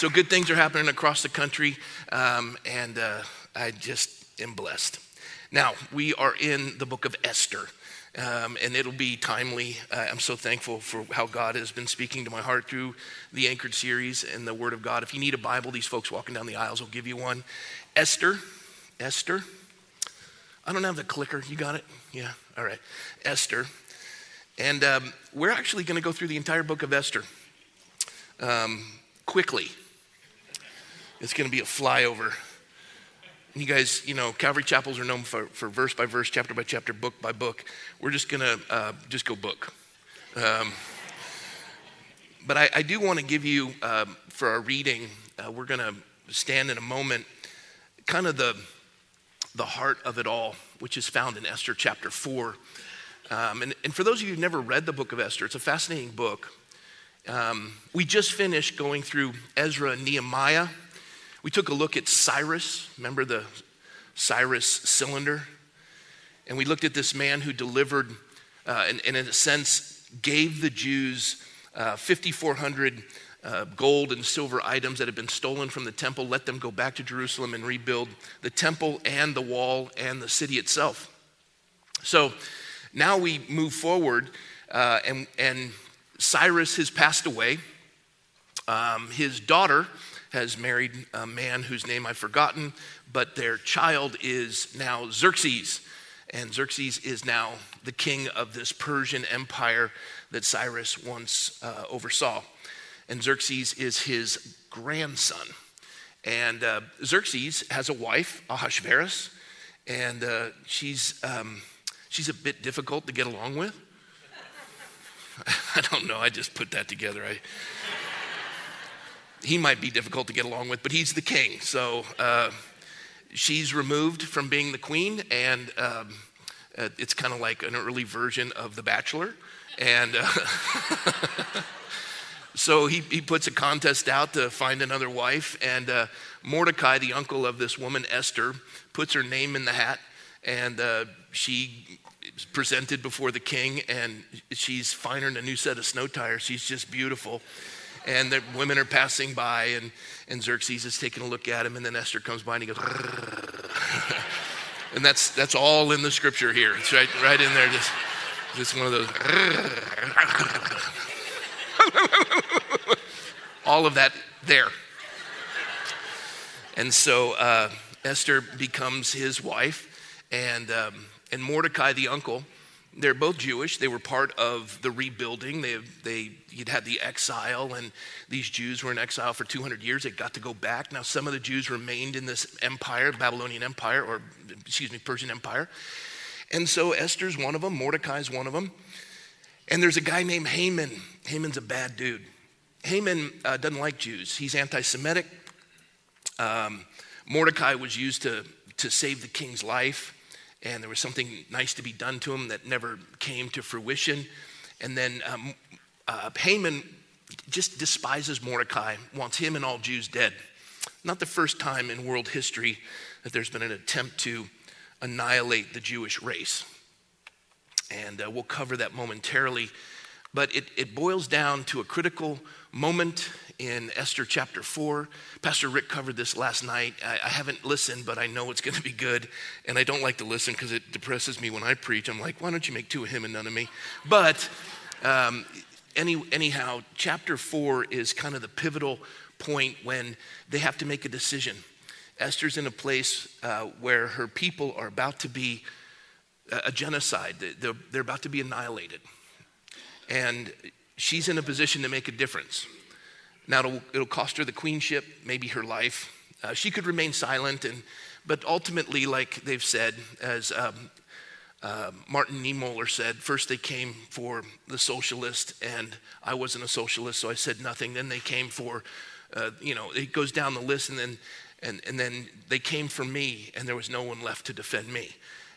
So good things are happening across the country, um, and uh, I just am blessed. Now, we are in the book of Esther. Um, and it'll be timely. Uh, I'm so thankful for how God has been speaking to my heart through the Anchored series and the Word of God. If you need a Bible, these folks walking down the aisles will give you one. Esther, Esther. I don't have the clicker. You got it? Yeah. All right. Esther. And um, we're actually going to go through the entire book of Esther um, quickly. It's going to be a flyover. You guys, you know, Calvary Chapels are known for, for verse by verse, chapter by chapter, book by book. We're just going to uh, just go book. Um, but I, I do want to give you, um, for our reading, uh, we're going to stand in a moment, kind of the, the heart of it all, which is found in Esther chapter 4. Um, and, and, for those of you who've never read the book of Esther, it's a fascinating book. Um, we just finished going through Ezra and Nehemiah. We took a look at Cyrus. Remember the Cyrus cylinder? And we looked at this man who delivered, uh, and, and, in a sense, gave the Jews uh, 5,400 uh, gold and silver items that had been stolen from the temple, let them go back to Jerusalem and rebuild the temple and the wall and the city itself. So now we move forward, uh, and, and Cyrus has passed away. Um, his daughter has married a man whose name I've forgotten, but their child is now Xerxes. And Xerxes is now the king of this Persian empire that Cyrus once uh, oversaw. And Xerxes is his grandson. And uh, Xerxes has a wife, Ahasuerus, and uh, she's um, she's a bit difficult to get along with. I don't know, I just put that together. I, he might be difficult to get along with, but he's the king. So uh, she's removed from being the queen, and um, uh, it's kind of like an early version of The Bachelor. And uh, so he, he puts a contest out to find another wife, and uh, Mordecai, the uncle of this woman, Esther, puts her name in the hat, and uh, she presented before the king, and she's finer than a new set of snow tires. She's just beautiful. And the women are passing by, and, and Xerxes is taking a look at him, and then Esther comes by and he goes, and that's, that's all in the scripture here. It's right, right in there, just, just one of those. all of that there. And so uh, Esther becomes his wife, and um, and Mordecai, the uncle, they're both Jewish. They were part of the rebuilding. They, they, you'd had the exile, and these Jews were in exile for 200 years. They got to go back. Now, some of the Jews remained in this empire, Babylonian Empire, or excuse me, Persian Empire. And so Esther's one of them, Mordecai's one of them. And there's a guy named Haman. Haman's a bad dude. Haman uh, doesn't like Jews, he's anti Semitic. Um, Mordecai was used to, to save the king's life and there was something nice to be done to him that never came to fruition. And then um, uh, Haman just despises Mordecai, wants him and all Jews dead. Not the first time in world history that there's been an attempt to annihilate the Jewish race. And uh, we'll cover that momentarily. But it, it boils down to a critical moment in Esther chapter 4. Pastor Rick covered this last night. I, I haven't listened, but I know it's going to be good. And I don't like to listen because it depresses me when I preach. I'm like, why don't you make two of him and none of me? But um, any, anyhow, chapter 4 is kind of the pivotal point when they have to make a decision. Esther's in a place uh, where her people are about to be a, a genocide, they're, they're about to be annihilated. And she's in a position to make a difference. Now, it'll, it'll cost her the queenship, maybe her life. Uh, she could remain silent, and, but ultimately, like they've said, as um, uh, Martin Niemöller said, first they came for the socialist, and I wasn't a socialist, so I said nothing. Then they came for, uh, you know, it goes down the list, and then, and, and then they came for me, and there was no one left to defend me.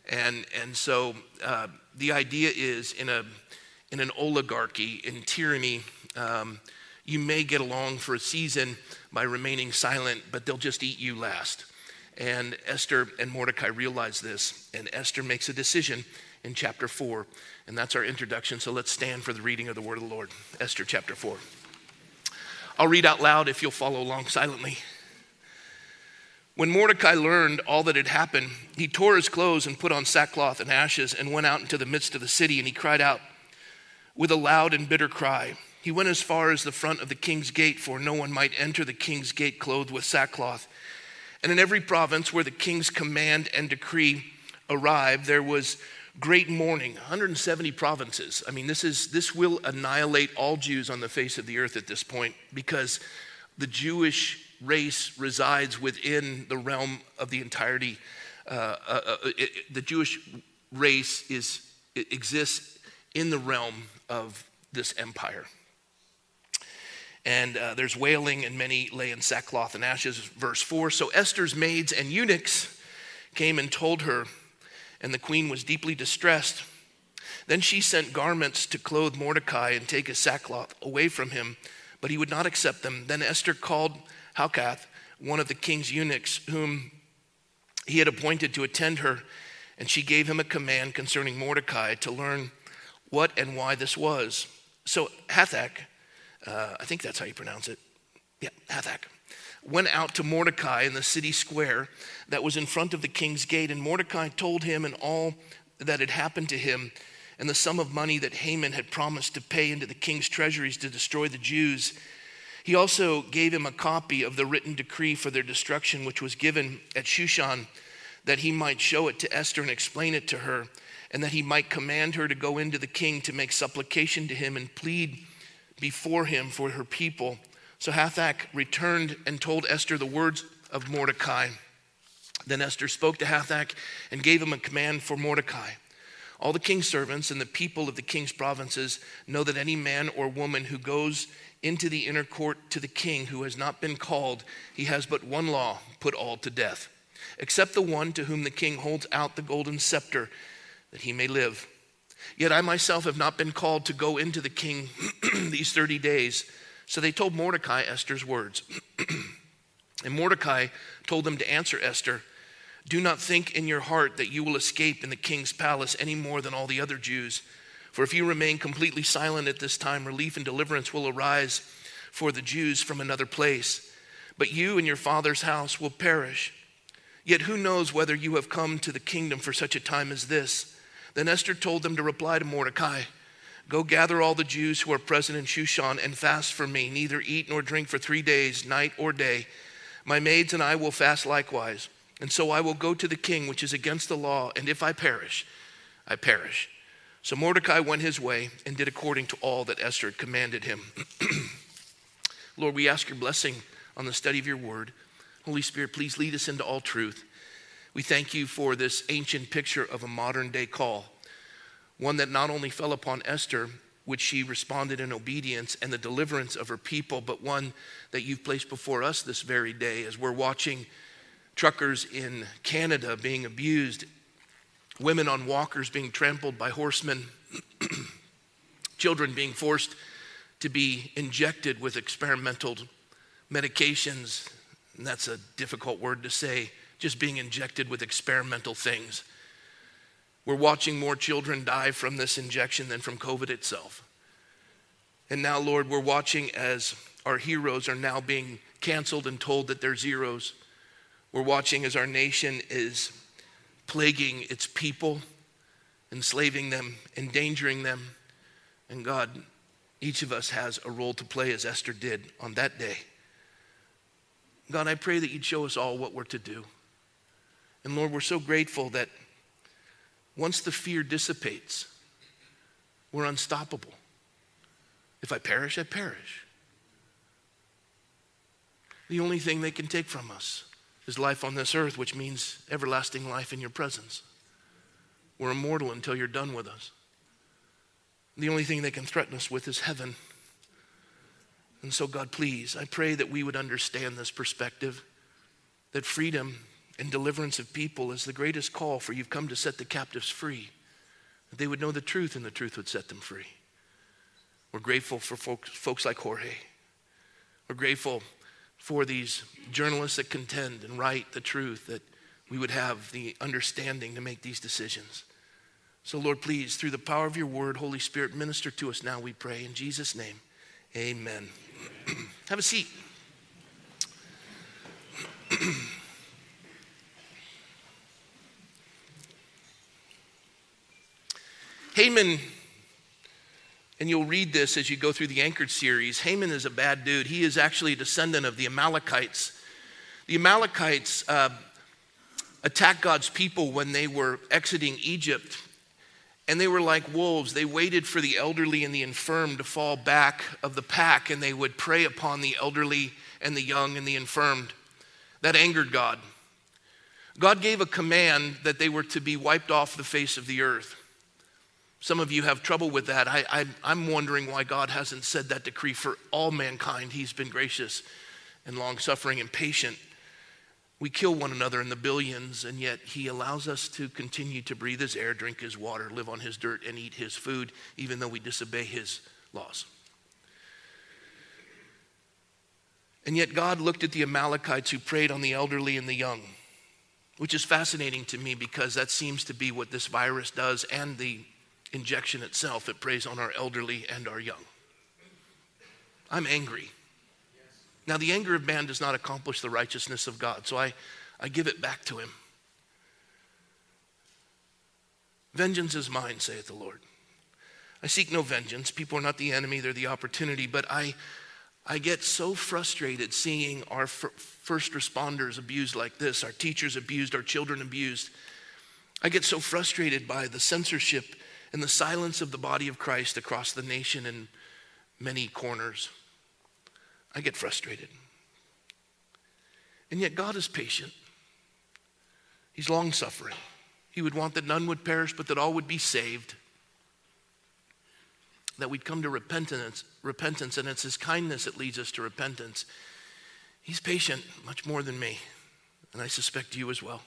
And, and so uh, the idea is in, a, in an oligarchy, in tyranny, um, you may get along for a season by remaining silent, but they'll just eat you last. And Esther and Mordecai realize this, and Esther makes a decision in chapter 4. And that's our introduction. So let's stand for the reading of the word of the Lord. Esther chapter 4. I'll read out loud if you'll follow along silently. When Mordecai learned all that had happened, he tore his clothes and put on sackcloth and ashes and went out into the midst of the city and he cried out with a loud and bitter cry. He went as far as the front of the king's gate, for no one might enter the king's gate clothed with sackcloth. And in every province where the king's command and decree arrived, there was great mourning 170 provinces i mean this is this will annihilate all jews on the face of the earth at this point because the jewish race resides within the realm of the entirety uh, uh, uh it, the jewish race is exists in the realm of this empire and uh, there's wailing and many lay in sackcloth and ashes verse 4 so esther's maids and eunuchs came and told her and the queen was deeply distressed. Then she sent garments to clothe Mordecai and take his sackcloth away from him, but he would not accept them. Then Esther called Hathach, one of the king's eunuchs, whom he had appointed to attend her, and she gave him a command concerning Mordecai to learn what and why this was. So Hathach, uh, I think that's how you pronounce it. Yeah, Hathach went out to Mordecai in the city square that was in front of the king's gate, and Mordecai told him and all that had happened to him and the sum of money that Haman had promised to pay into the king's treasuries to destroy the Jews. He also gave him a copy of the written decree for their destruction, which was given at Shushan, that he might show it to Esther and explain it to her, and that he might command her to go into the king to make supplication to him and plead before him for her people so Hathach returned and told Esther the words of Mordecai. Then Esther spoke to Hathach and gave him a command for Mordecai. All the king's servants and the people of the king's provinces know that any man or woman who goes into the inner court to the king who has not been called, he has but one law put all to death, except the one to whom the king holds out the golden scepter that he may live. Yet I myself have not been called to go into the king these 30 days. So they told Mordecai Esther's words. and Mordecai told them to answer Esther Do not think in your heart that you will escape in the king's palace any more than all the other Jews. For if you remain completely silent at this time, relief and deliverance will arise for the Jews from another place. But you and your father's house will perish. Yet who knows whether you have come to the kingdom for such a time as this? Then Esther told them to reply to Mordecai. Go gather all the Jews who are present in Shushan and fast for me, neither eat nor drink for three days, night or day. My maids and I will fast likewise. And so I will go to the king, which is against the law, and if I perish, I perish. So Mordecai went his way and did according to all that Esther had commanded him. Lord, we ask your blessing on the study of your word. Holy Spirit, please lead us into all truth. We thank you for this ancient picture of a modern day call one that not only fell upon Esther, which she responded in obedience and the deliverance of her people, but one that you've placed before us this very day as we're watching truckers in Canada being abused, women on walkers being trampled by horsemen, children being forced to be injected with experimental medications. And that's a difficult word to say, just being injected with experimental things. We're watching more children die from this injection than from COVID itself. And now, Lord, we're watching as our heroes are now being canceled and told that they're zeros. We're watching as our nation is plaguing its people, enslaving them, endangering them. And God, each of us has a role to play as Esther did on that day. God, I pray that you'd show us all what we're to do. And Lord, we're so grateful that once the fear dissipates, we're unstoppable. If I perish, I perish. The only thing they can take from us is life on this earth, which means everlasting life in your presence. We're immortal until you're done with us. The only thing they can threaten us with is heaven. And so, God, please, I pray that we would understand this perspective that freedom and deliverance of people is the greatest call, for you've come to set the captives free. That they would know the truth, and the truth would set them free. We're grateful for folks, folks like Jorge. We're grateful for these journalists that contend and write the truth, that we would have the understanding to make these decisions. So, Lord, please, through the power of your word, Holy Spirit, minister to us now, we pray. In Jesus' name, amen. Have a seat. Haman, and you'll read this as you go through the Anchored series. Haman is a bad dude. He is actually a descendant of the Amalekites. The Amalekites uh, attacked God's people when they were exiting Egypt. And they were like wolves. They waited for the elderly and the infirm to fall back of the pack, and they would prey upon the elderly and the young and the infirmed. That angered God. God gave a command that they were to be wiped off the face of the earth. Some of you have trouble with that. I, am wondering why God hasn't said that decree for all mankind. He's been gracious and long suffering and patient. We kill one another in the billions, and yet He allows us to continue to breathe His air, drink His water, live on His dirt, and eat His food, even though we disobey His laws. And yet God looked at the Amalekites who preyed on the elderly and the young, which is fascinating to me because that seems to be what this virus does and the injection itself. It preys on our elderly and our young. I'm angry. Now, the anger of man does not accomplish the righteousness of God, so I, I give it back to him. Vengeance is mine, saith the Lord. I seek no vengeance. People are not the enemy, they're the opportunity. But I, I get so frustrated seeing our f- first responders abused like this, our teachers abused, our children abused. I get so frustrated by the censorship and the silence of the body of Christ across the nation in many corners. I get frustrated. And yet, God is patient, He's long suffering. He would want that none would perish, but that all would be saved. That we'd come to repentance, repentance, and it's His kindness that leads us to repentance. He's patient much more than me, and I suspect you as well.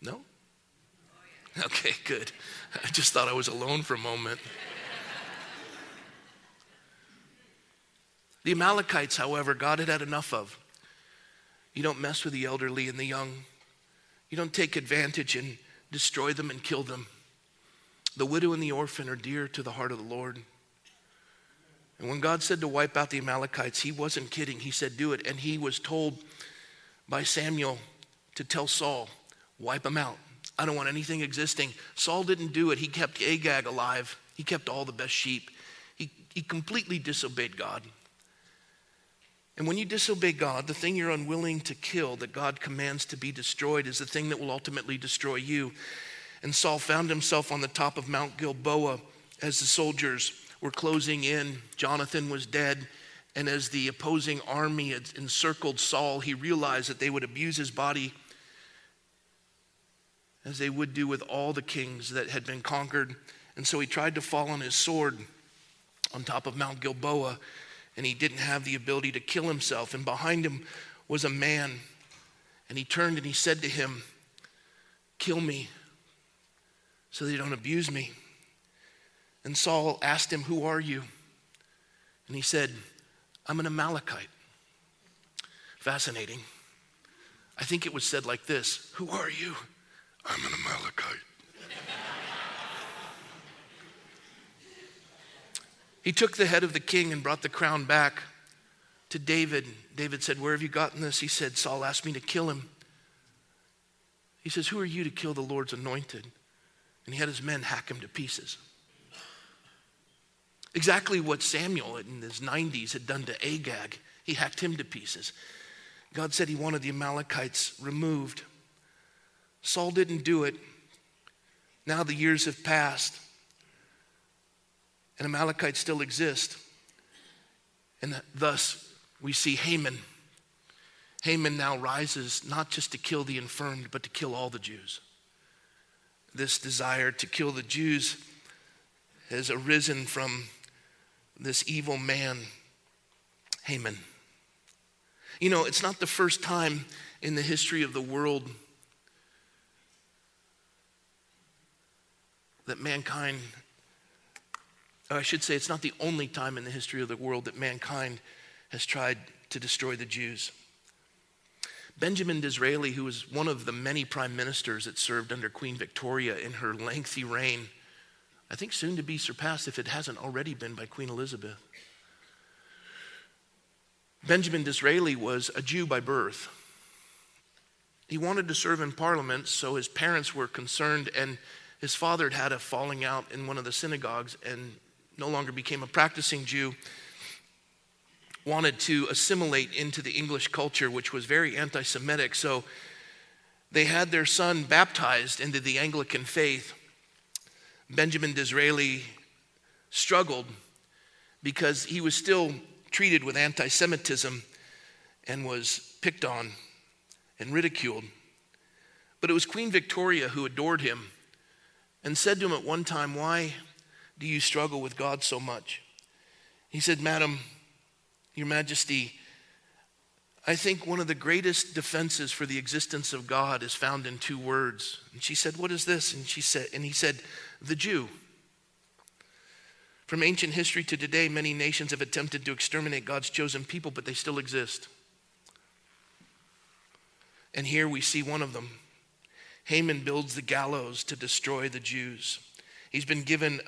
No? Okay, good. I just thought I was alone for a moment. The Amalekites, however, God had had enough of. You don't mess with the elderly and the young. You don't take advantage and destroy them and kill them. The widow and the orphan are dear to the heart of the Lord. And when God said to wipe out the Amalekites, he wasn't kidding. He said, do it. And he was told by Samuel to tell Saul, wipe them out. I don't want anything existing. Saul didn't do it. He kept Agag alive, he kept all the best sheep. He, he completely disobeyed God. And when you disobey God, the thing you're unwilling to kill that God commands to be destroyed is the thing that will ultimately destroy you. And Saul found himself on the top of Mount Gilboa as the soldiers were closing in. Jonathan was dead. And as the opposing army had encircled Saul, he realized that they would abuse his body as they would do with all the kings that had been conquered. And so he tried to fall on his sword on top of Mount Gilboa and he didn't have the ability to kill himself. And behind him was a man, and he turned and he said to him, Kill me so they don't abuse me. And Saul asked him, Who are you? And he said, I'm an Amalekite. Fascinating. I think it was said like this Who are you? I'm an Amalekite. He took the head of the king and brought the crown back to David. David said, Where have you gotten this? He said, Saul asked me to kill him. He says, Who are you to kill the Lord's anointed? And he had his men hack him to pieces. Exactly what Samuel in his 90s had done to Agag. He hacked him to pieces. God said he wanted the Amalekites removed. Saul didn't do it. Now the years have passed and Amalekites still exist. And thus we see Haman. Haman now rises not just to kill the infirmed, but to kill all the Jews. This desire to kill the Jews has arisen from this evil man, Haman. You know, it's not the first time in the history of the world that mankind or I should say, it's not the only time in the history of the world that mankind has tried to destroy the Jews. Benjamin Disraeli, who was one of the many prime ministers that served under Queen Victoria in her lengthy reign, I think soon to be surpassed if it hasn't already been by Queen Elizabeth. Benjamin Disraeli was a Jew by birth. He wanted to serve in parliament, so his parents were concerned, and his father had had a falling out in one of the synagogues and no longer became a practicing Jew. Wanted to assimilate into the English culture, which was very anti Semitic, so they had their son baptized into the Anglican faith. Benjamin Disraeli struggled because he was still treated with anti Semitism and was picked on and ridiculed. But it was Queen Victoria who adored him and said to him at one time, Why do you struggle with God so much? He said, Madam, Your Majesty, I think one of the greatest defenses for the existence of God is found in two words. And she said, What is this? And she said, and he said, The Jew. From ancient history to today, many nations have attempted to exterminate God's chosen people, but they still exist. And here we see one of them. Haman builds the gallows to destroy the Jews. He's been given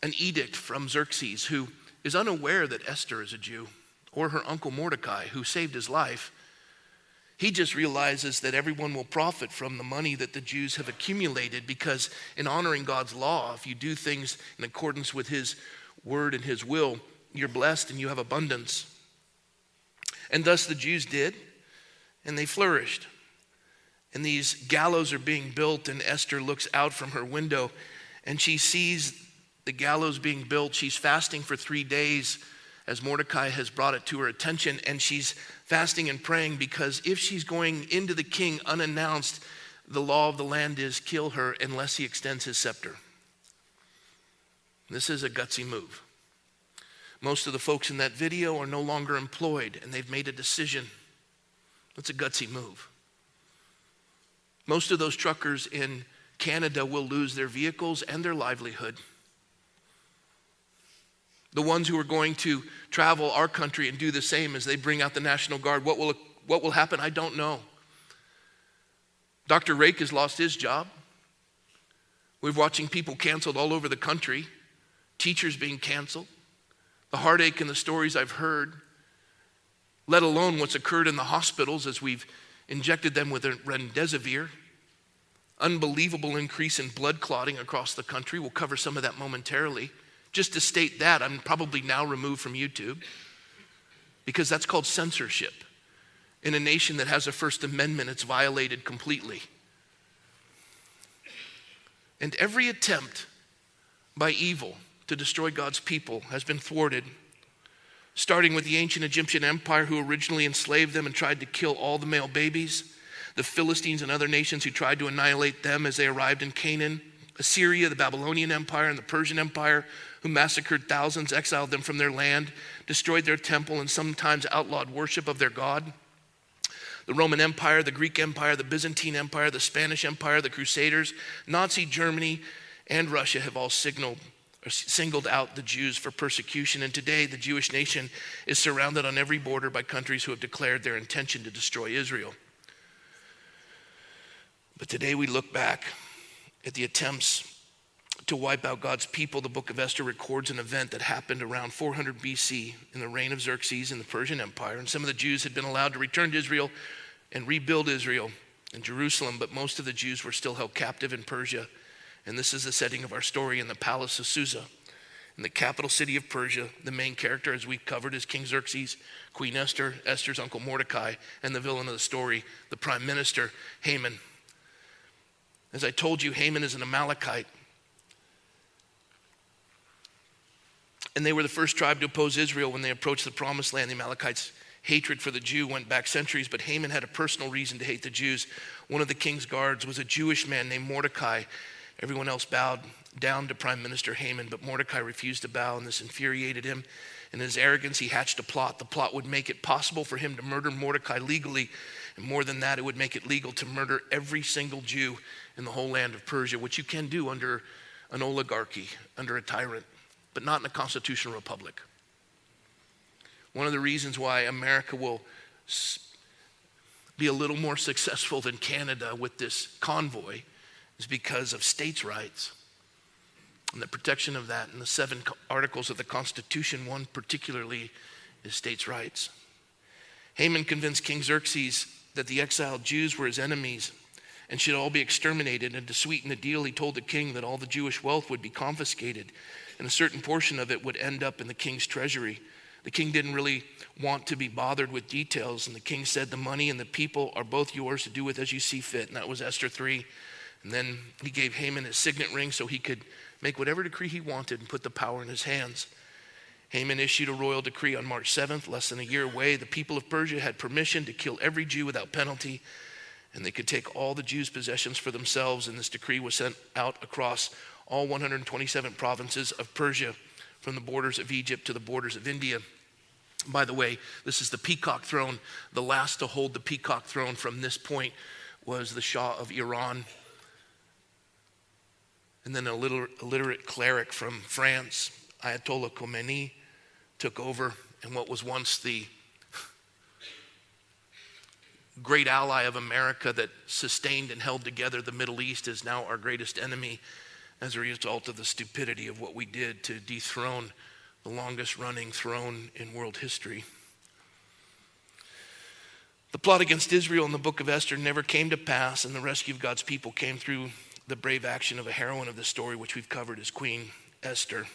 an edict from Xerxes, who is unaware that Esther is a Jew, or her uncle Mordecai, who saved his life. He just realizes that everyone will profit from the money that the Jews have accumulated because, in honoring God's law, if you do things in accordance with His word and His will, you're blessed and you have abundance. And thus the Jews did, and they flourished. And these gallows are being built, and Esther looks out from her window and she sees the gallows being built. She's fasting for three days as Mordecai has brought it to her attention, and she's fasting and praying because if she's going into the king unannounced, the law of the land is kill her unless he extends his scepter. This is a gutsy move. Most of the folks in that video are no longer employed and they've made a decision. That's a gutsy move. Most of those truckers in Canada will lose their vehicles and their livelihood. The ones who are going to travel our country and do the same as they bring out the National Guard, what will, what will happen? I don't know. Dr. Rake has lost his job. We're watching people canceled all over the country, teachers being canceled, the heartache and the stories I've heard, let alone what's occurred in the hospitals as we've injected them with a remdesivir. Unbelievable increase in blood clotting across the country. We'll cover some of that momentarily. Just to state that, I'm probably now removed from YouTube because that's called censorship. In a nation that has a First Amendment, it's violated completely. And every attempt by evil to destroy God's people has been thwarted starting with the ancient Egyptian empire who originally enslaved them and tried to kill all the male babies, the Philistines and other nations who tried to annihilate them as they arrived in Canaan, Assyria, the Babylonian Empire, and the Persian Empire, who massacred thousands, exiled them from their land, destroyed their temple, and sometimes outlawed worship of their God. The Roman Empire, the Greek Empire, the Byzantine Empire, the Spanish Empire, the Crusaders, Nazi Germany, and Russia have all signaled singled out the Jews for persecution. And today, the Jewish nation is surrounded on every border by countries who have declared their intention to destroy Israel. But today, we look back at the attempts to wipe out God's people. The book of Esther records an event that happened around 400 BC in the reign of Xerxes in the Persian Empire. And some of the Jews had been allowed to return to Israel and rebuild Israel and Jerusalem, but most of the Jews were still held captive in Persia and this is the setting of our story in the palace of Susa, in the capital city of Persia. The main character, as we've covered, is King Xerxes, Queen Esther, Esther's uncle Mordecai, and the villain of the story, the prime minister, Haman. As I told you, Haman is an Amalekite. And they were the first tribe to oppose Israel when they approached the promised land. The Amalekites' hatred for the Jew went back centuries, but Haman had a personal reason to hate the Jews. One of the king's guards was a Jewish man named Mordecai, Everyone else bowed down to Prime Minister Haman, but Mordecai refused to bow, and this infuriated him. In his arrogance, he hatched a plot. The plot would make it possible for him to murder Mordecai legally. And more than that, it would make it legal to murder every single Jew in the whole land of Persia, which you can do under an oligarchy, under a tyrant, but not in a constitutional republic. One of the reasons why America will be a little more successful than Canada with this convoy is because of states' rights and the protection of that. In the seven articles of the Constitution, one particularly is states' rights. Haman convinced King Xerxes that the exiled Jews were his enemies and should all be exterminated. And to sweeten the deal, he told the king that all the Jewish wealth would be confiscated and a certain portion of it would end up in the king's treasury. The king didn't really want to be bothered with details, and the king said, The money and the people are both yours to do with as you see fit. And that was Esther 3. And then he gave Haman his signet ring so he could make whatever decree he wanted and put the power in his hands. Haman issued a royal decree on March 7th, less than a year away. The people of Persia had permission to kill every Jew without penalty, and they could take all the Jews' possessions for themselves. And this decree was sent out across all 127 provinces of Persia, from the borders of Egypt to the borders of India. By the way, this is the peacock throne. The last to hold the peacock throne from this point was the Shah of Iran. And then a little illiterate cleric from France, Ayatollah Khomeini, took over. And what was once the great ally of America that sustained and held together the Middle East is now our greatest enemy as a result of the stupidity of what we did to dethrone the longest running throne in world history. The plot against Israel in the book of Esther never came to pass, and the rescue of God's people came through the brave action of a heroine of the story, which we've covered is Queen Esther.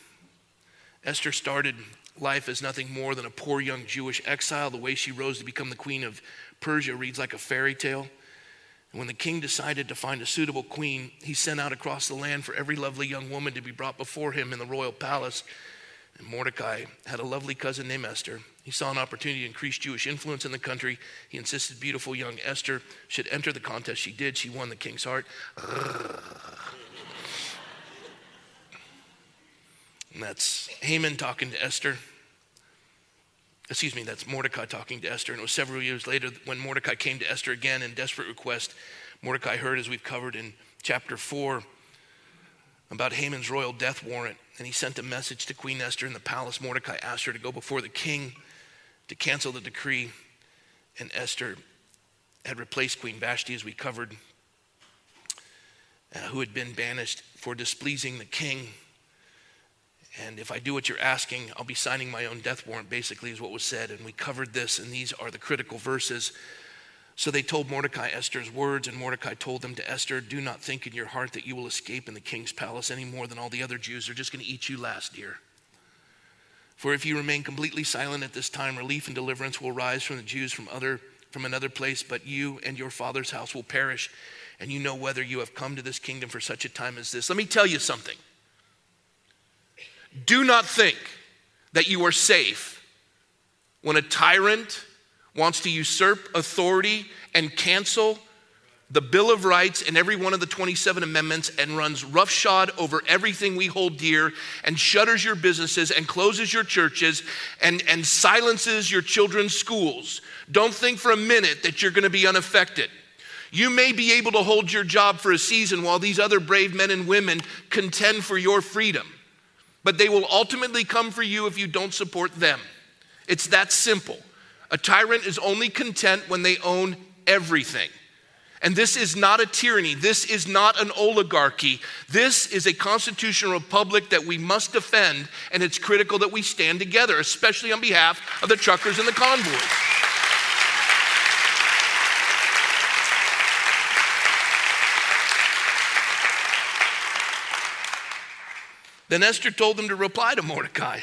Esther started life as nothing more than a poor young Jewish exile. The way she rose to become the queen of Persia reads like a fairy tale. When the king decided to find a suitable queen, he sent out across the land for every lovely young woman to be brought before him in the royal palace. And Mordecai had a lovely cousin named Esther. He saw an opportunity to increase Jewish influence in the country. He insisted beautiful young Esther should enter the contest. She did. She won the king's heart. And that's Haman talking to Esther. Excuse me, that's Mordecai talking to Esther. And it was several years later when Mordecai came to Esther again in desperate request. Mordecai heard, as we've covered in chapter 4, about Haman's royal death warrant. And he sent a message to Queen Esther in the palace. Mordecai asked her to go before the king to cancel the decree. And Esther had replaced Queen Vashti, as we covered, uh, who had been banished for displeasing the king. And if I do what you're asking, I'll be signing my own death warrant, basically, is what was said. And we covered this, and these are the critical verses. So they told Mordecai Esther's words, and Mordecai told them to Esther, Do not think in your heart that you will escape in the king's palace any more than all the other Jews. They're just going to eat you last, dear. For if you remain completely silent at this time, relief and deliverance will rise from the Jews from, other, from another place, but you and your father's house will perish. And you know whether you have come to this kingdom for such a time as this. Let me tell you something. Do not think that you are safe when a tyrant wants to usurp authority and cancel the Bill of Rights and every one of the 27 amendments and runs roughshod over everything we hold dear and shutters your businesses and closes your churches and, and silences your children's schools. Don't think for a minute that you're going to be unaffected. You may be able to hold your job for a season while these other brave men and women contend for your freedom but they will ultimately come for you if you don't support them. It's that simple. A tyrant is only content when they own everything. And this is not a tyranny. This is not an oligarchy. This is a constitutional republic that we must defend, and it's critical that we stand together, especially on behalf of the truckers and the convoys. Then Esther told them to reply to Mordecai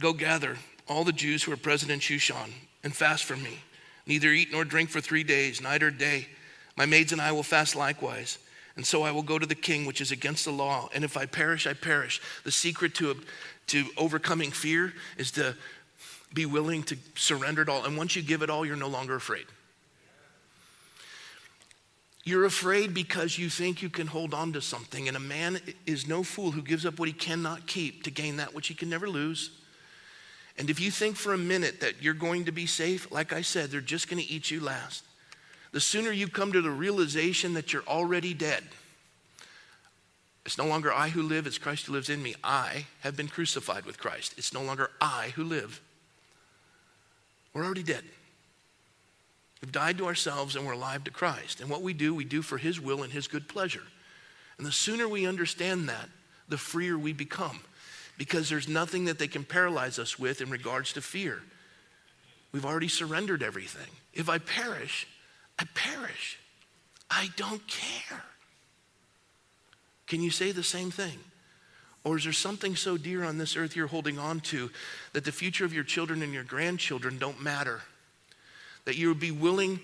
Go gather all the Jews who are present in Shushan and fast for me. Neither eat nor drink for three days, night or day. My maids and I will fast likewise. And so I will go to the king, which is against the law. And if I perish, I perish. The secret to, to overcoming fear is to be willing to surrender it all. And once you give it all, you're no longer afraid. You're afraid because you think you can hold on to something, and a man is no fool who gives up what he cannot keep to gain that which he can never lose. And if you think for a minute that you're going to be safe, like I said, they're just going to eat you last. The sooner you come to the realization that you're already dead, it's no longer I who live, it's Christ who lives in me. I have been crucified with Christ. It's no longer I who live. We're already dead. We've died to ourselves and we're alive to Christ. And what we do, we do for His will and His good pleasure. And the sooner we understand that, the freer we become. Because there's nothing that they can paralyze us with in regards to fear. We've already surrendered everything. If I perish, I perish. I don't care. Can you say the same thing? Or is there something so dear on this earth you're holding on to that the future of your children and your grandchildren don't matter? That you would be willing,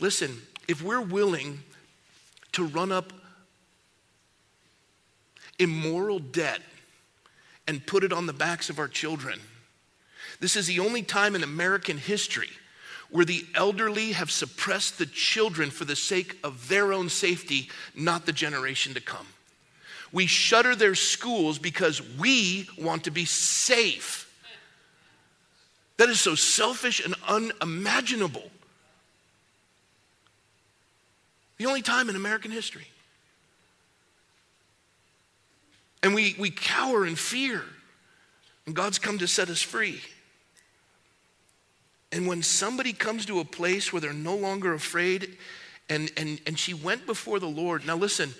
listen, if we're willing to run up immoral debt and put it on the backs of our children, this is the only time in American history where the elderly have suppressed the children for the sake of their own safety, not the generation to come. We shutter their schools because we want to be safe. That is so selfish and unimaginable. The only time in American history. And we, we cower in fear. And God's come to set us free. And when somebody comes to a place where they're no longer afraid, and, and, and she went before the Lord. Now, listen,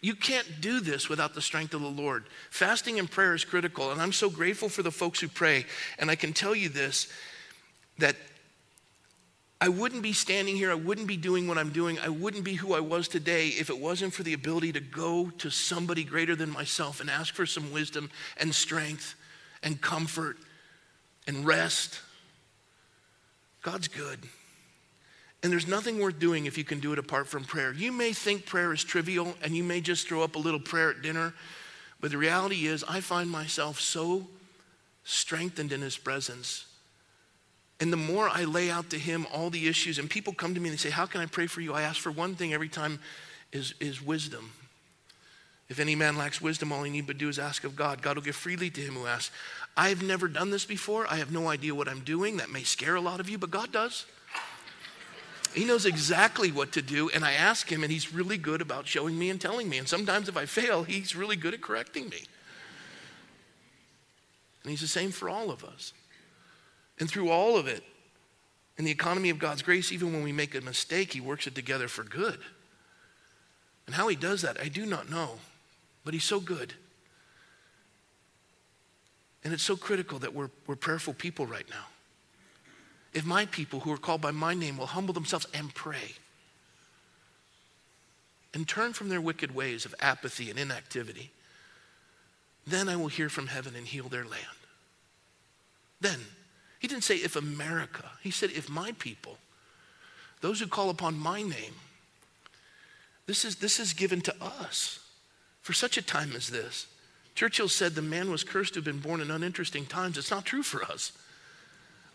you can't do this without the strength of the Lord. Fasting and prayer is critical, and I'm so grateful for the folks who pray. And I can tell you this that I wouldn't be standing here, I wouldn't be doing what I'm doing, I wouldn't be who I was today if it wasn't for the ability to go to somebody greater than myself and ask for some wisdom and strength and comfort and rest. God's good. And there's nothing worth doing if you can do it apart from prayer. You may think prayer is trivial and you may just throw up a little prayer at dinner, but the reality is, I find myself so strengthened in His presence. And the more I lay out to Him all the issues, and people come to me and they say, How can I pray for you? I ask for one thing every time is, is wisdom. If any man lacks wisdom, all he need but do is ask of God. God will give freely to him who asks. I've never done this before. I have no idea what I'm doing. That may scare a lot of you, but God does. He knows exactly what to do, and I ask him, and he's really good about showing me and telling me. And sometimes if I fail, he's really good at correcting me. And he's the same for all of us. And through all of it, in the economy of God's grace, even when we make a mistake, he works it together for good. And how he does that, I do not know, but he's so good. And it's so critical that we're, we're prayerful people right now if my people who are called by my name will humble themselves and pray and turn from their wicked ways of apathy and inactivity, then I will hear from heaven and heal their land. Then, he didn't say if America, he said if my people, those who call upon my name, this is, this is given to us for such a time as this. Churchill said the man was cursed to have been born in uninteresting times. It's not true for us.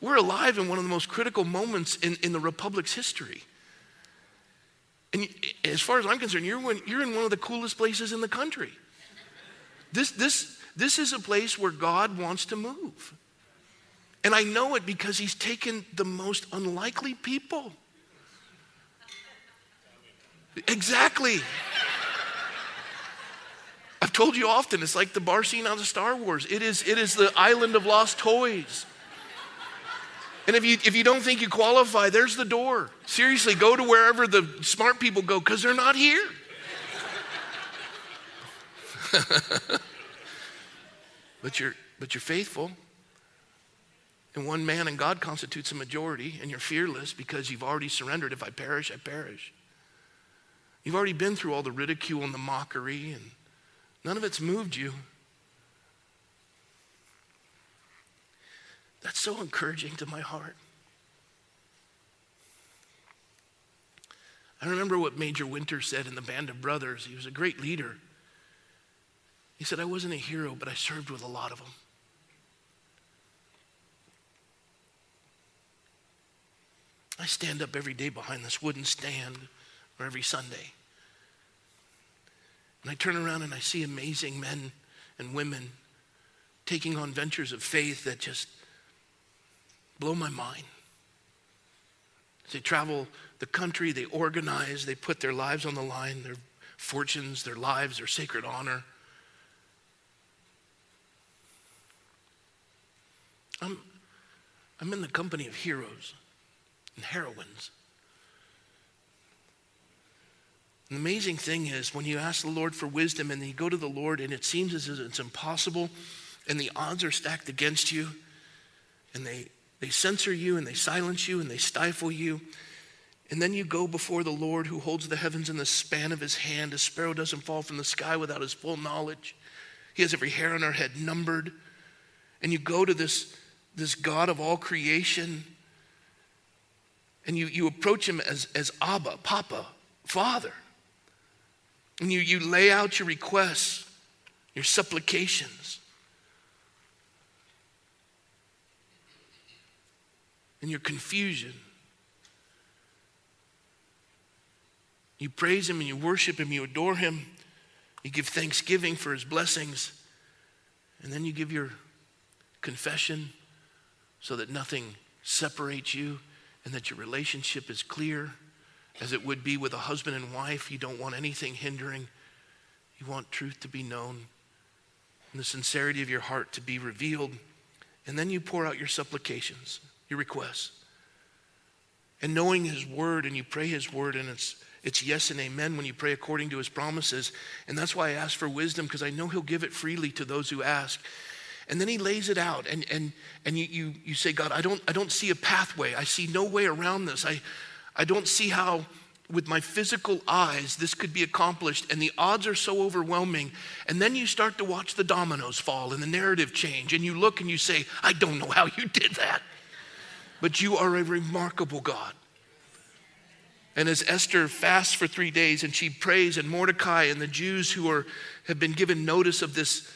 We're alive in one of the most critical moments in, in the Republic's history. And as far as I'm concerned, you're, when, you're in one of the coolest places in the country. This, this, this is a place where God wants to move. And I know it because He's taken the most unlikely people. Exactly. Told you often, it's like the bar scene out of Star Wars. It is, it is the island of lost toys. And if you, if you don't think you qualify, there's the door. Seriously, go to wherever the smart people go because they're not here. but, you're, but you're faithful. And one man and God constitutes a majority, and you're fearless because you've already surrendered. If I perish, I perish. You've already been through all the ridicule and the mockery, and none of it's moved you. That's so encouraging to my heart. I remember what Major Winter said in the Band of Brothers. He was a great leader. He said, I wasn't a hero, but I served with a lot of them. I stand up every day behind this wooden stand, or every Sunday. And I turn around and I see amazing men and women taking on ventures of faith that just blow my mind. They travel the country, they organize, they put their lives on the line, their fortunes, their lives, their sacred honor. I'm, I'm in the company of heroes and heroines. The amazing thing is when you ask the Lord for wisdom and you go to the Lord and it seems as if it's impossible and the odds are stacked against you and they they censor you and they silence you and they stifle you. And then you go before the Lord who holds the heavens in the span of his hand. A sparrow doesn't fall from the sky without his full knowledge. He has every hair on our head numbered. And you go to this, this God of all creation and you, you approach him as, as Abba, Papa, Father. And you, you lay out your requests, your supplications. And your confusion. You praise him and you worship him, you adore him, you give thanksgiving for his blessings, and then you give your confession so that nothing separates you and that your relationship is clear as it would be with a husband and wife. You don't want anything hindering, you want truth to be known and the sincerity of your heart to be revealed. And then you pour out your supplications, your requests. And knowing His word, and you pray His word, and it's, it's yes and amen when you pray according to His promises. And that's why I ask for wisdom, because I know He'll give it freely to those who ask. And then he lays it out, and, and, and you, you, you say, God, I don't, I don't see a pathway. I see no way around this. I, I don't see how, with my physical eyes, this could be accomplished. And the odds are so overwhelming. And then you start to watch the dominoes fall and the narrative change. And you look and you say, I don't know how you did that. But you are a remarkable God. And as Esther fasts for three days and she prays, and Mordecai and the Jews who are, have been given notice of this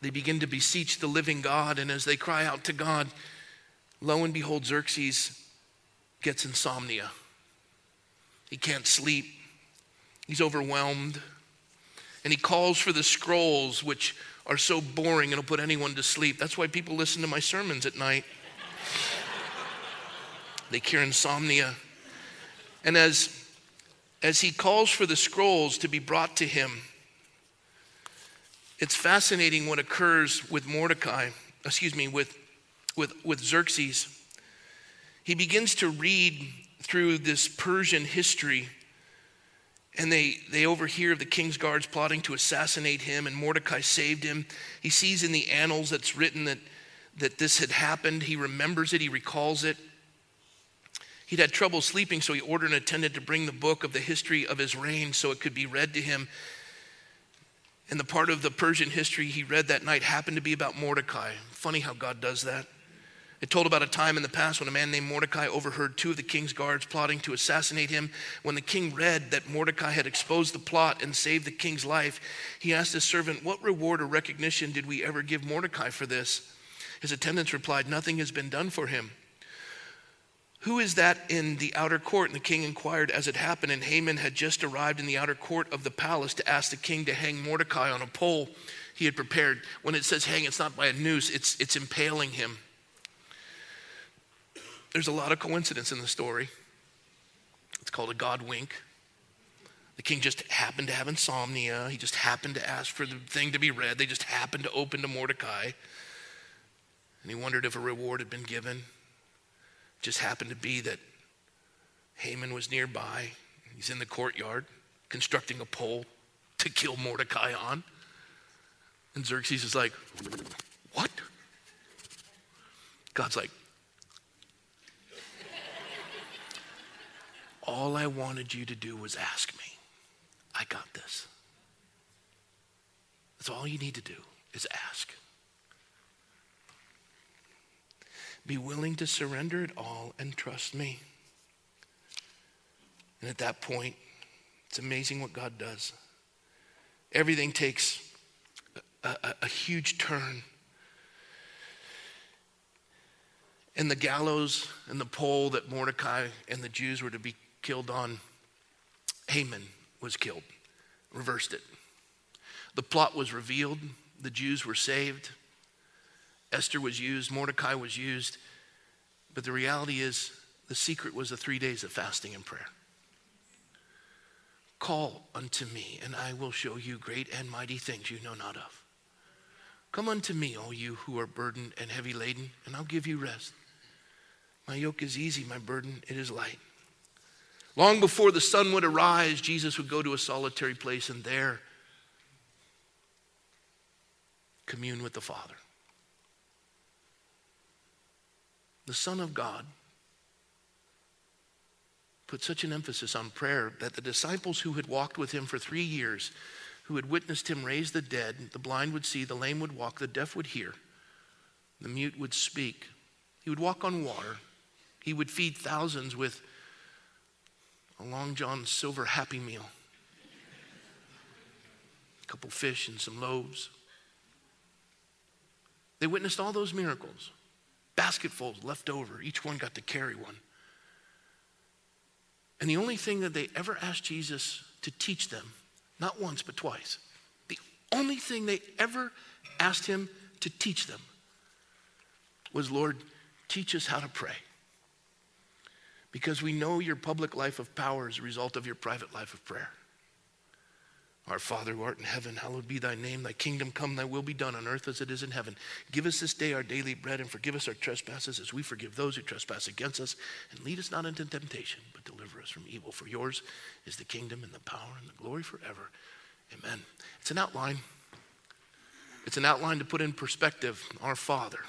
they begin to beseech the living God, and as they cry out to God, lo and behold, Xerxes gets insomnia. He can't sleep, he's overwhelmed, and he calls for the scrolls, which are so boring it'll put anyone to sleep. That's why people listen to my sermons at night. they cure insomnia. And as, as he calls for the scrolls to be brought to him, it's fascinating what occurs with Mordecai, excuse me, with, with, with Xerxes. He begins to read through this Persian history, and they, they overhear the king's guards plotting to assassinate him, and Mordecai saved him. He sees in the annals that's written that, that this had happened. He remembers it, he recalls it. He'd had trouble sleeping, so he ordered an attendant to bring the book of the history of his reign so it could be read to him. And the part of the Persian history he read that night happened to be about Mordecai. Funny how God does that. It told about a time in the past when a man named Mordecai overheard two of the king's guards plotting to assassinate him. When the king read that Mordecai had exposed the plot and saved the king's life, he asked his servant, What reward or recognition did we ever give Mordecai for this? His attendants replied, Nothing has been done for him. Who is that in the outer court? And the king inquired as it happened. And Haman had just arrived in the outer court of the palace to ask the king to hang Mordecai on a pole he had prepared. When it says hang, it's not by a noose, it's, it's impaling him. There's a lot of coincidence in the story. It's called a God wink. The king just happened to have insomnia. He just happened to ask for the thing to be read. They just happened to open to Mordecai. And he wondered if a reward had been given. It Just happened to be that Haman was nearby. He's in the courtyard constructing a pole to kill Mordecai on. And Xerxes is like, What? God's like, All I wanted you to do was ask me. I got this. That's all you need to do is ask. Be willing to surrender it all and trust me. And at that point, it's amazing what God does. Everything takes a, a, a huge turn. And the gallows and the pole that Mordecai and the Jews were to be killed on, Haman was killed, reversed it. The plot was revealed, the Jews were saved. Esther was used, Mordecai was used, but the reality is the secret was the three days of fasting and prayer. Call unto me, and I will show you great and mighty things you know not of. Come unto me, all you who are burdened and heavy laden, and I'll give you rest. My yoke is easy, my burden it is light. Long before the sun would arise, Jesus would go to a solitary place and there commune with the Father. the Son of God, put such an emphasis on prayer that the disciples who had walked with him for three years, who had witnessed him raise the dead, the blind would see, the lame would walk, the deaf would hear, the mute would speak. He would walk on water. He would feed thousands with a Long John Silver Happy Meal, a couple fish and some loaves. They witnessed all those miracles, basketfuls left over. Each one got to carry one. And the only thing that they ever asked Jesus to teach them, not once but twice, the only thing they ever asked him to teach them was, Lord, teach us how to pray. Because we know your public life of power is a result of your private life of prayer. Our Father who art in heaven, hallowed be thy name. Thy kingdom come, thy will be done on earth as it is in heaven. Give us this day our daily bread and forgive us our trespasses as we forgive those who trespass against us. And lead us not into temptation, but deliver us from evil. For yours is the kingdom and the power and the glory forever. Amen. It's an outline. It's an outline to put in perspective. Our Father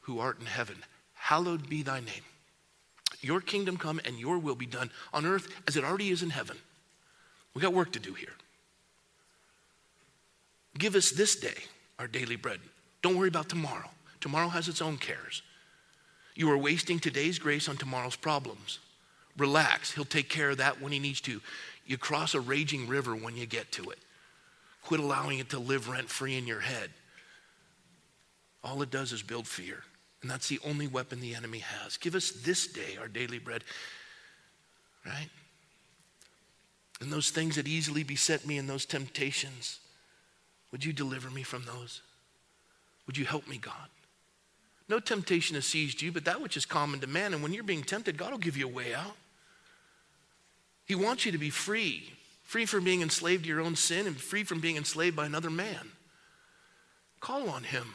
who art in heaven, hallowed be thy name. Your kingdom come and your will be done on earth as it already is in heaven. We got work to do here. Give us this day our daily bread. Don't worry about tomorrow. Tomorrow has its own cares. You are wasting today's grace on tomorrow's problems. Relax. He'll take care of that when he needs to. You cross a raging river when you get to it. Quit allowing it to live rent free in your head. All it does is build fear. And that's the only weapon the enemy has. Give us this day our daily bread. Right? and those things that easily beset me and those temptations, would you deliver me from those? Would you help me, God? No temptation has seized you, but that which is common to man. And when you're being tempted, God will give you a way out. He wants you to be free, free from being enslaved to your own sin and free from being enslaved by another man. Call on Him.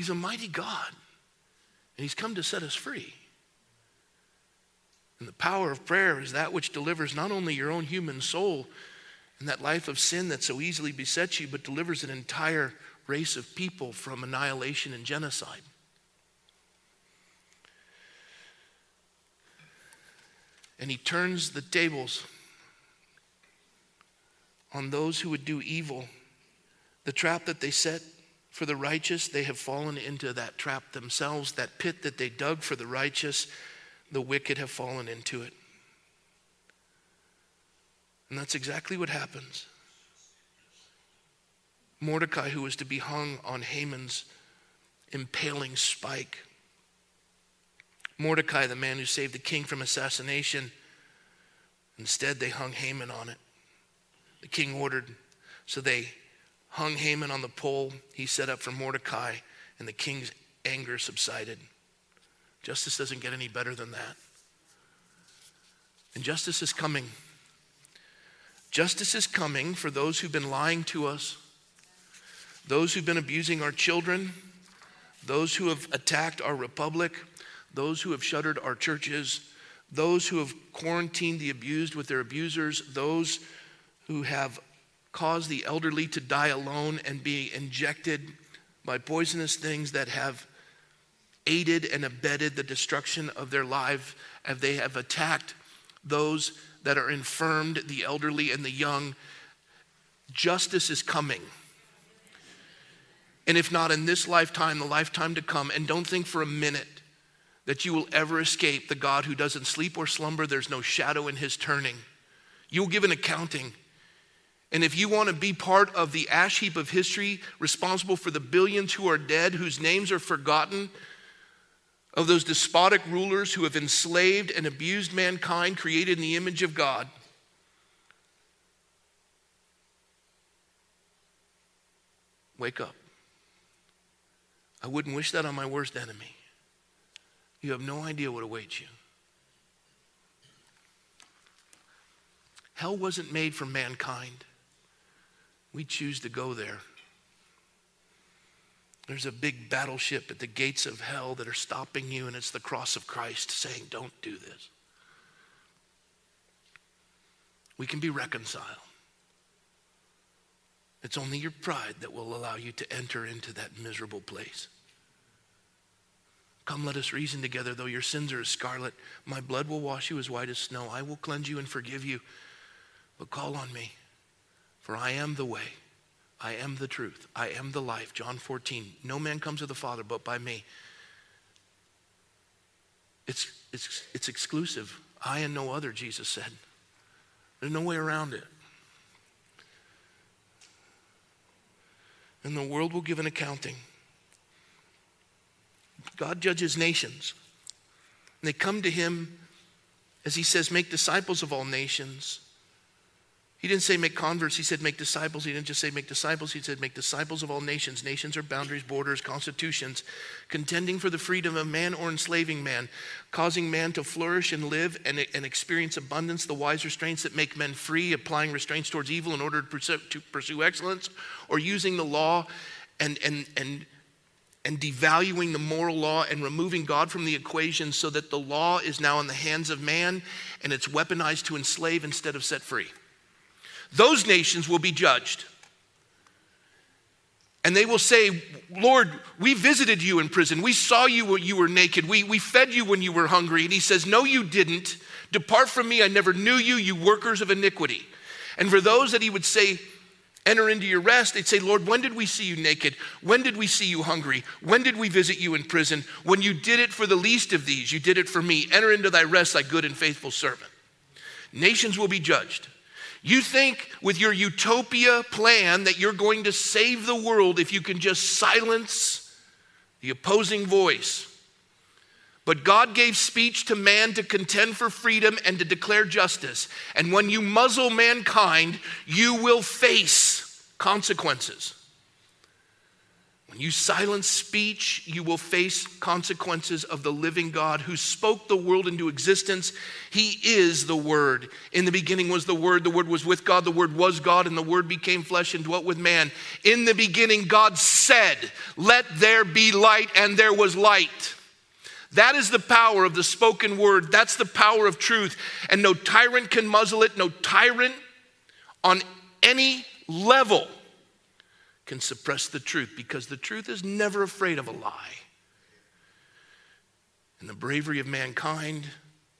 He's a mighty God, and He's come to set us free. And the power of prayer is that which delivers not only your own human soul and that life of sin that so easily besets you, but delivers an entire race of people from annihilation and genocide. And he turns the tables on those who would do evil. The trap that they set for the righteous, they have fallen into that trap themselves. That pit that they dug for the righteous, the wicked have fallen into it. And that's exactly what happens. Mordecai, who was to be hung on Haman's impaling spike. Mordecai, the man who saved the king from assassination, instead they hung Haman on it. The king ordered, so they hung Haman on the pole he set up for Mordecai, and the king's anger subsided. Justice doesn't get any better than that. And justice is coming. Justice is coming for those who've been lying to us, those who've been abusing our children, those who have attacked our republic, those who have shuttered our churches, those who have quarantined the abused with their abusers, those who have caused the elderly to die alone and be injected by poisonous things that have aided and abetted the destruction of their life as they have attacked those that are infirmed, the elderly, and the young. Justice is coming. And if not in this lifetime, the lifetime to come, and don't think for a minute that you will ever escape the God who doesn't sleep or slumber, there's no shadow in his turning. You'll give an accounting. And if you want to be part of the ash heap of history responsible for the billions who are dead, whose names are forgotten, of those despotic rulers who have enslaved and abused mankind created in the image of God. Wake up. I wouldn't wish that on my worst enemy. You have no idea what awaits you. Hell wasn't made for mankind. We choose to go there. There's a big battleship at the gates of hell that are stopping you, and it's the cross of Christ saying, Don't do this. We can be reconciled. It's only your pride that will allow you to enter into that miserable place. Come, let us reason together. Though your sins are as scarlet, my blood will wash you as white as snow. I will cleanse you and forgive you. But call on me, for I am the way, I am the truth, I am the life. John 14. No man comes to the Father but by me. It's, it's, it's exclusive. I and no other, Jesus said. There's no way around it. And the world will give an accounting. God judges nations. And they come to him as he says, Make disciples of all nations. He didn't say make converts, he said make disciples. He didn't just say make disciples, he said make disciples of all nations. Nations are boundaries, borders, constitutions, contending for the freedom of man or enslaving man, causing man to flourish and live and, and experience abundance, the wise restraints that make men free, applying restraints towards evil in order to pursue, to pursue excellence, or using the law and, and, and and devaluing the moral law and removing God from the equation so that the law is now in the hands of man and it's weaponized to enslave instead of set free. Those nations will be judged. And they will say, Lord, we visited you in prison. We saw you when you were naked. We, we fed you when you were hungry. And he says, No, you didn't. Depart from me. I never knew you, you workers of iniquity. And for those that he would say, enter into your rest, they'd say, Lord, when did we see you naked? When did we see you hungry? When did we visit you in prison? When you did it for the least of these, you did it for me. Enter into thy rest, thy good and faithful servant. Nations will be judged. You think with your utopia plan that you're going to save the world if you can just silence the opposing voice. But God gave speech to man to contend for freedom and to declare justice. And when you muzzle mankind, you will face consequences. When you silence speech, you will face consequences of the living God who spoke the world into existence. He is the Word. In the beginning was the Word, the Word was with God, the Word was God, and the Word became flesh and dwelt with man. In the beginning, God said, Let there be light, and there was light. That is the power of the spoken word. That's the power of truth. And no tyrant can muzzle it. No tyrant on any level can suppress the truth because the truth is never afraid of a lie. And the bravery of mankind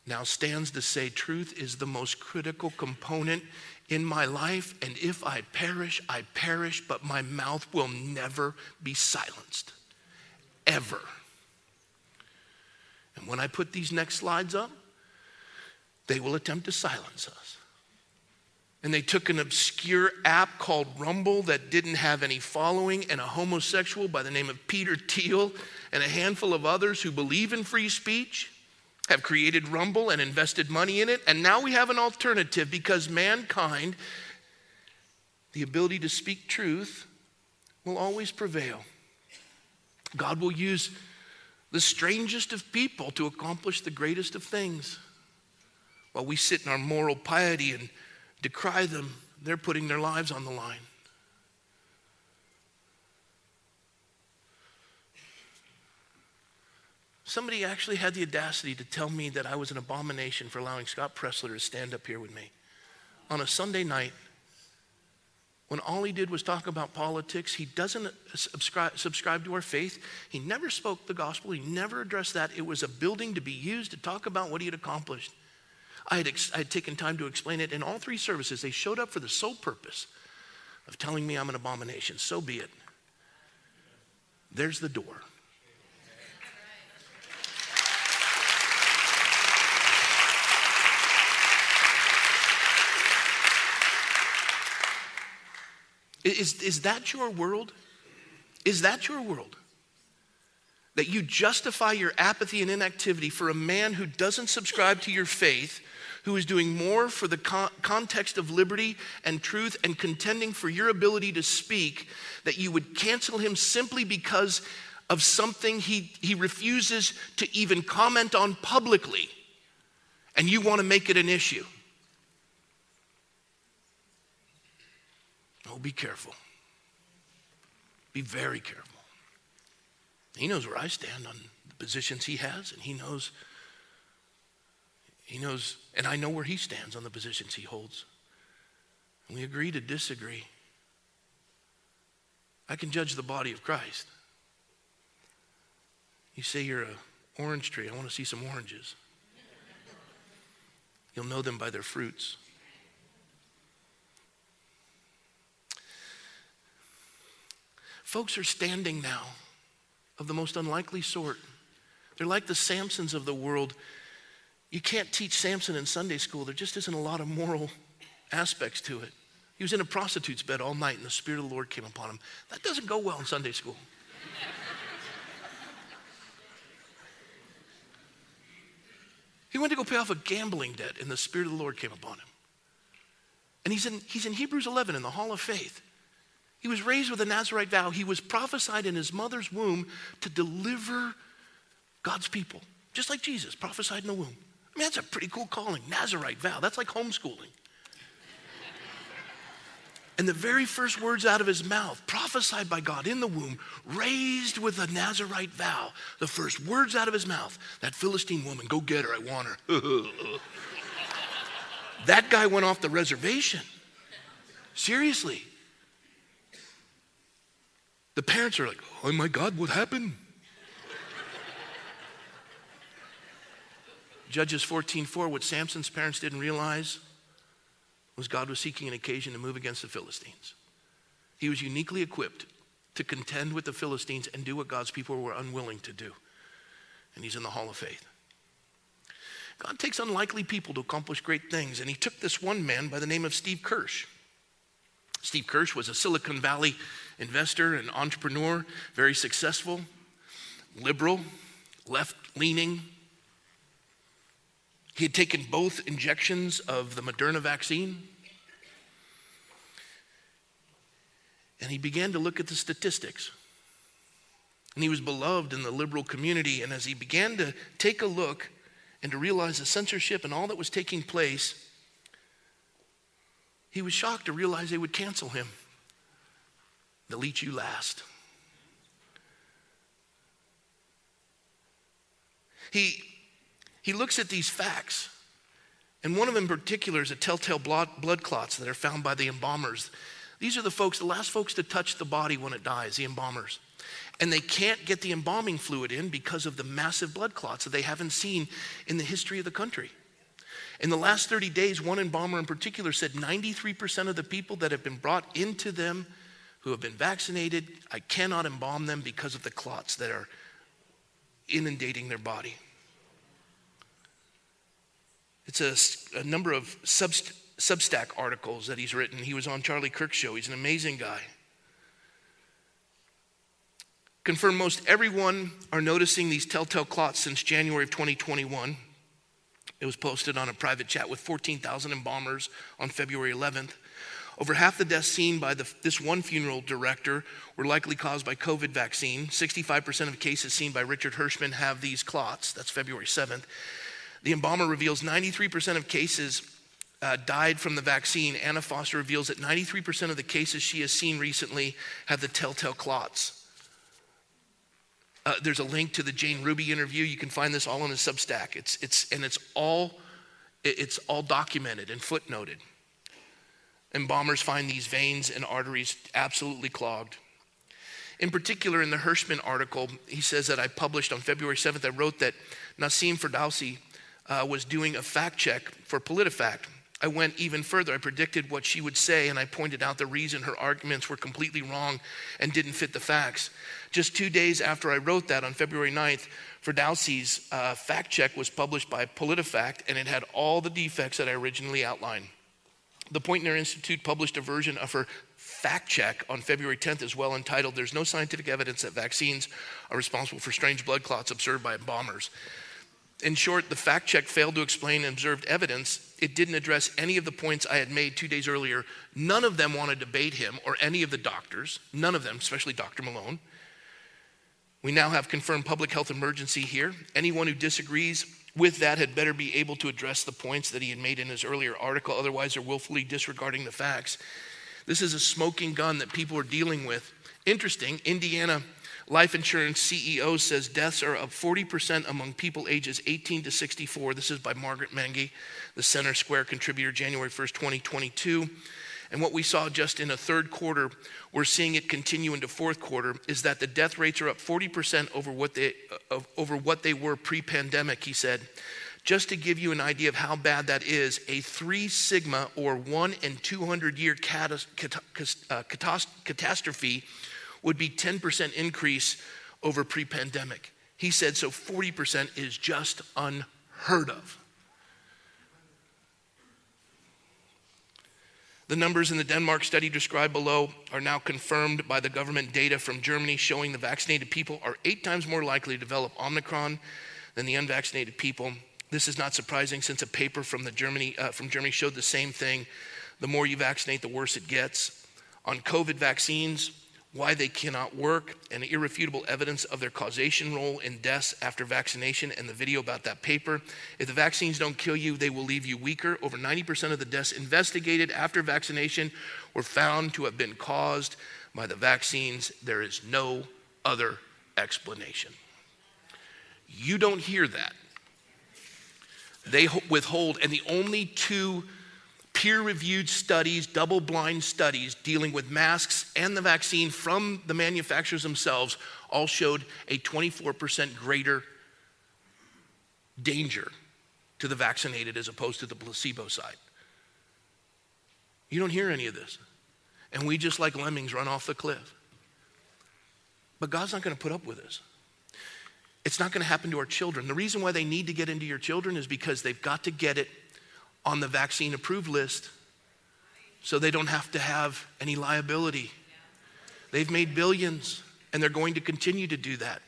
now stands to say truth is the most critical component in my life. And if I perish, I perish, but my mouth will never be silenced. Ever. And when I put these next slides up, they will attempt to silence us. And they took an obscure app called Rumble that didn't have any following, and a homosexual by the name of Peter Thiel and a handful of others who believe in free speech have created Rumble and invested money in it. And now we have an alternative because mankind, the ability to speak truth, will always prevail. God will use the strangest of people to accomplish the greatest of things. While we sit in our moral piety and decry them, they're putting their lives on the line. Somebody actually had the audacity to tell me that I was an abomination for allowing Scott Presler to stand up here with me on a Sunday night when all he did was talk about politics. He doesn't subscribe, subscribe, to our faith. He never spoke the gospel. He never addressed that. It was a building to be used to talk about what he had accomplished. I had, ex- I had taken time to explain it in all three services. They showed up for the sole purpose of telling me I'm an abomination. So be it. There's the door. Is, is that your world? Is that your world? That you justify your apathy and inactivity for a man who doesn't subscribe to your faith who is doing more for the con- context of liberty and truth and contending for your ability to speak, that you would cancel him simply because of something he, he refuses to even comment on publicly, and you want to make it an issue. Oh, be careful. Be very careful. He knows where I stand on the positions he has, and he knows he knows, and I know where he stands on the positions he holds. And we agree to disagree. I can judge the body of Christ. You say you're a orange tree. I want to see some oranges. You'll know them by their fruits. Folks are standing now of the most unlikely sort. They're like the Samsons of the world. You can't teach Samson in Sunday school. There just isn't a lot of moral aspects to it. He was in a prostitute's bed all night and the Spirit of the Lord came upon him. That doesn't go well in Sunday school. he went to go pay off a gambling debt and the Spirit of the Lord came upon him. And he's in, he's in Hebrews 11 in the Hall of Faith. He was raised with a Nazarite vow. He was prophesied in his mother's womb to deliver God's people, just like Jesus prophesied in the womb. I mean, that's a pretty cool calling, Nazarite vow. That's like homeschooling. And the very first words out of his mouth, prophesied by God in the womb, raised with a Nazarite vow, the first words out of his mouth, that Philistine woman, go get her, I want her. that guy went off the reservation. Seriously. The parents are like, oh my God, what happened? Judges 14:4, what Samson's parents didn't realize was God was seeking an occasion to move against the Philistines. He was uniquely equipped to contend with the Philistines and do what God's people were unwilling to do. And he's in the hall of faith. God takes unlikely people to accomplish great things, and he took this one man by the name of Steve Kirsch. Steve Kirsch was a Silicon Valley investor and entrepreneur, very successful, liberal, left leaning. He had taken both injections of the Moderna vaccine. And he began to look at the statistics. And he was beloved in the liberal community. And as he began to take a look and to realize the censorship and all that was taking place, he was shocked to realize they would cancel him. Eat you last. He, he looks at these facts, and one of them in particular is a telltale blood, blood clots that are found by the embalmers. These are the folks, the last folks to touch the body when it dies, the embalmers. And they can't get the embalming fluid in because of the massive blood clots that they haven't seen in the history of the country. In the last 30 days, one embalmer in particular said 93% of the people that have been brought into them who have been vaccinated, I cannot embalm them because of the clots that are inundating their body. It's a, a number of subst- Substack articles that he's written. He was on Charlie Kirk's show. He's an amazing guy. Confirm most everyone are noticing these telltale clots since January of 2021. It was posted on a private chat with 14,000 embalmers on February 11th. Over half the deaths seen by the, this one funeral director were likely caused by COVID vaccine. 65% of cases seen by Richard Hirschman have these clots. That's February 7th. The embalmer reveals 93% of cases uh, died from the vaccine. Anna Foster reveals that 93% of the cases she has seen recently have the telltale clots. Uh, there's a link to the Jane Ruby interview. You can find this all in a Substack. It's, it's, and it's all, it's all documented and footnoted. Embalmers find these veins and arteries absolutely clogged. In particular, in the Hirschman article, he says that I published on February 7th, I wrote that Nassim Ferdowsi uh, was doing a fact check for PolitiFact. I went even further. I predicted what she would say, and I pointed out the reason her arguments were completely wrong and didn't fit the facts. Just two days after I wrote that, on February 9th, Ferdowsi's uh, fact check was published by PolitiFact, and it had all the defects that I originally outlined. The Poynter Institute published a version of her fact check on February 10th as well, entitled There's No Scientific Evidence That Vaccines Are Responsible for Strange Blood Clots Observed by Embalmers. In short, the fact check failed to explain observed evidence. It didn't address any of the points I had made two days earlier. None of them want to debate him or any of the doctors, none of them, especially Dr. Malone. We now have confirmed public health emergency here. Anyone who disagrees with that had better be able to address the points that he had made in his earlier article, otherwise, they're willfully disregarding the facts. This is a smoking gun that people are dealing with. Interesting, Indiana life insurance CEO says deaths are up 40% among people ages 18 to 64. This is by Margaret Menge, the Center Square contributor, January 1st, 2022. and what we saw just in a third quarter, we're seeing it continue into fourth quarter, is that the death rates are up 40% over what they, uh, over what they were pre pandemic, he said. Just to give you an idea of how bad that is, a three sigma or one in 200 year catas- uh, catastrophe would be 10% increase over pre pandemic. He said, so 40% is just unheard of. The numbers in the Denmark study described below are now confirmed by the government data from Germany showing the vaccinated people are eight times more likely to develop Omicron than the unvaccinated people. This is not surprising since a paper from, the Germany, uh, from Germany showed the same thing. The more you vaccinate, the worse it gets. On COVID vaccines, why they cannot work, and irrefutable evidence of their causation role in deaths after vaccination, and the video about that paper. If the vaccines don't kill you, they will leave you weaker. Over 90% of the deaths investigated after vaccination were found to have been caused by the vaccines. There is no other explanation. You don't hear that. They withhold, and the only two peer reviewed studies, double blind studies dealing with masks and the vaccine from the manufacturers themselves all showed a 24% greater danger to the vaccinated as opposed to the placebo side. You don't hear any of this. And we just like lemmings run off the cliff. But God's not going to put up with this. It's not going to happen to our children. The reason why they need to get into your children is because they've got to get it on the vaccine approved list so they don't have to have any liability. They've made billions and they're going to continue to do that.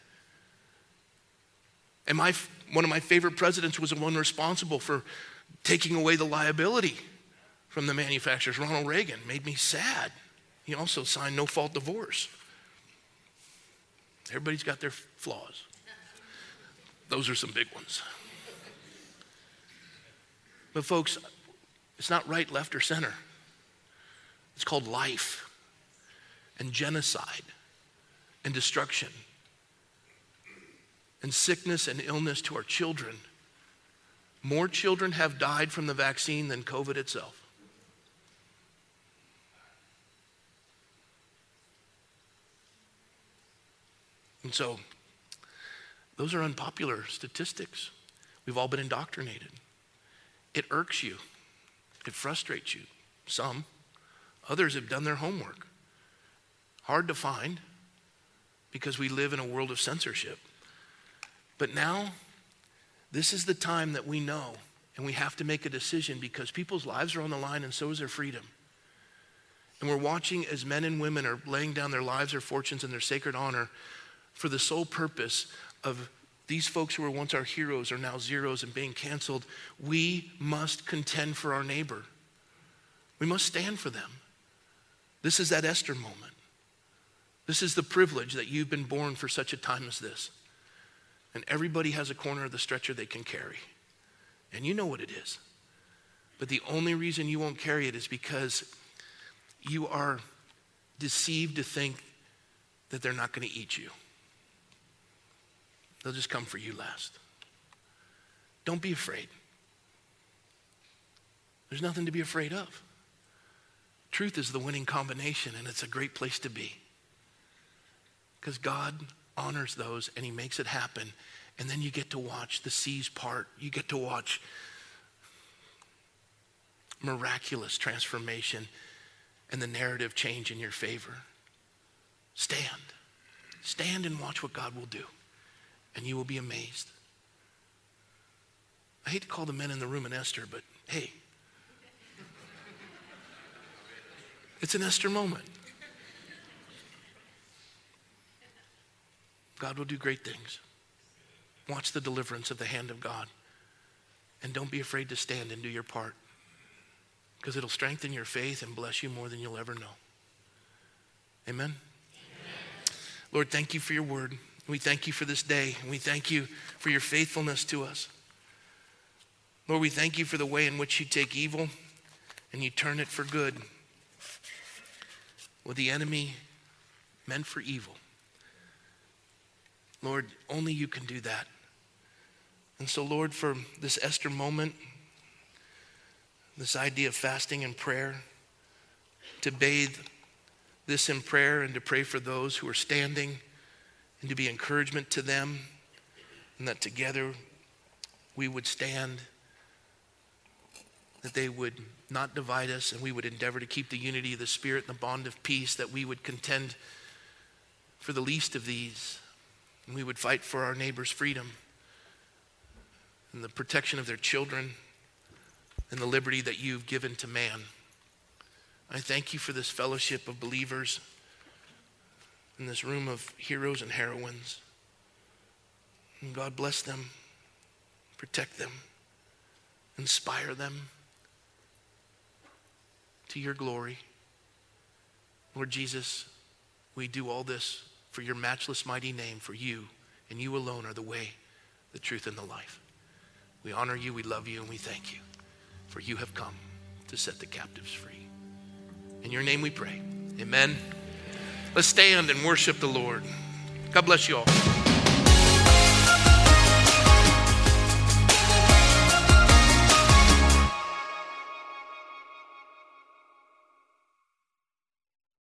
And my, one of my favorite presidents was the one responsible for taking away the liability from the manufacturers. Ronald Reagan made me sad. He also signed no fault divorce. Everybody's got their flaws. Those are some big ones. But, folks, it's not right, left, or center. It's called life and genocide and destruction and sickness and illness to our children. More children have died from the vaccine than COVID itself. And so, those are unpopular statistics. We've all been indoctrinated. It irks you, it frustrates you. Some, others have done their homework. Hard to find because we live in a world of censorship. But now, this is the time that we know, and we have to make a decision because people's lives are on the line and so is their freedom. And we're watching as men and women are laying down their lives, their fortunes, and their sacred honor for the sole purpose of these folks who were once our heroes are now zeros and being canceled. We must contend for our neighbor. We must stand for them. This is that Esther moment. This is the privilege that you've been born for such a time as this. And everybody has a corner of the stretcher they can carry. And you know what it is. But the only reason you won't carry it is because you are deceived to think that they're not going to eat you. They'll just come for you last. Don't be afraid. There's nothing to be afraid of. Truth is the winning combination, and it's a great place to be. Because God honors those and He makes it happen. And then you get to watch the seas part. You get to watch miraculous transformation and the narrative change in your favor. Stand. Stand and watch what God will do and you will be amazed. I hate to call the men in the room an Esther, but hey, it's an Esther moment. God will do great things. Watch the deliverance of the hand of God. And don't be afraid to stand and do your part because it'll strengthen your faith and bless you more than you'll ever know. Amen? Amen. Lord, thank you for your word. We thank you for this day. And we thank you for your faithfulness to us. Lord, we thank you for the way in which you take evil and you turn it for good. What the enemy meant for evil. Lord, only you can do that. And so, Lord, for this Esther moment, this idea of fasting and prayer, to bathe this in prayer and to pray for those who are standing and to be encouragement to them, and that together we would stand, that they would not divide us, and we would endeavor to keep the unity of the Spirit and the bond of peace, that we would contend for the least of these, and we would fight for our neighbor's freedom and the protection of their children and the liberty that you've given to man. I thank you for this fellowship of believers in this room of heroes and heroines. And God bless them, protect them, inspire them to your glory. Lord Jesus, we do all this for your matchless mighty name, for you and you alone are the way, the truth, and the life. We honor you, we love you, and we thank you, for you have come to set the captives free. In your name we pray. Amen. Let's stand and worship the Lord. God bless you all.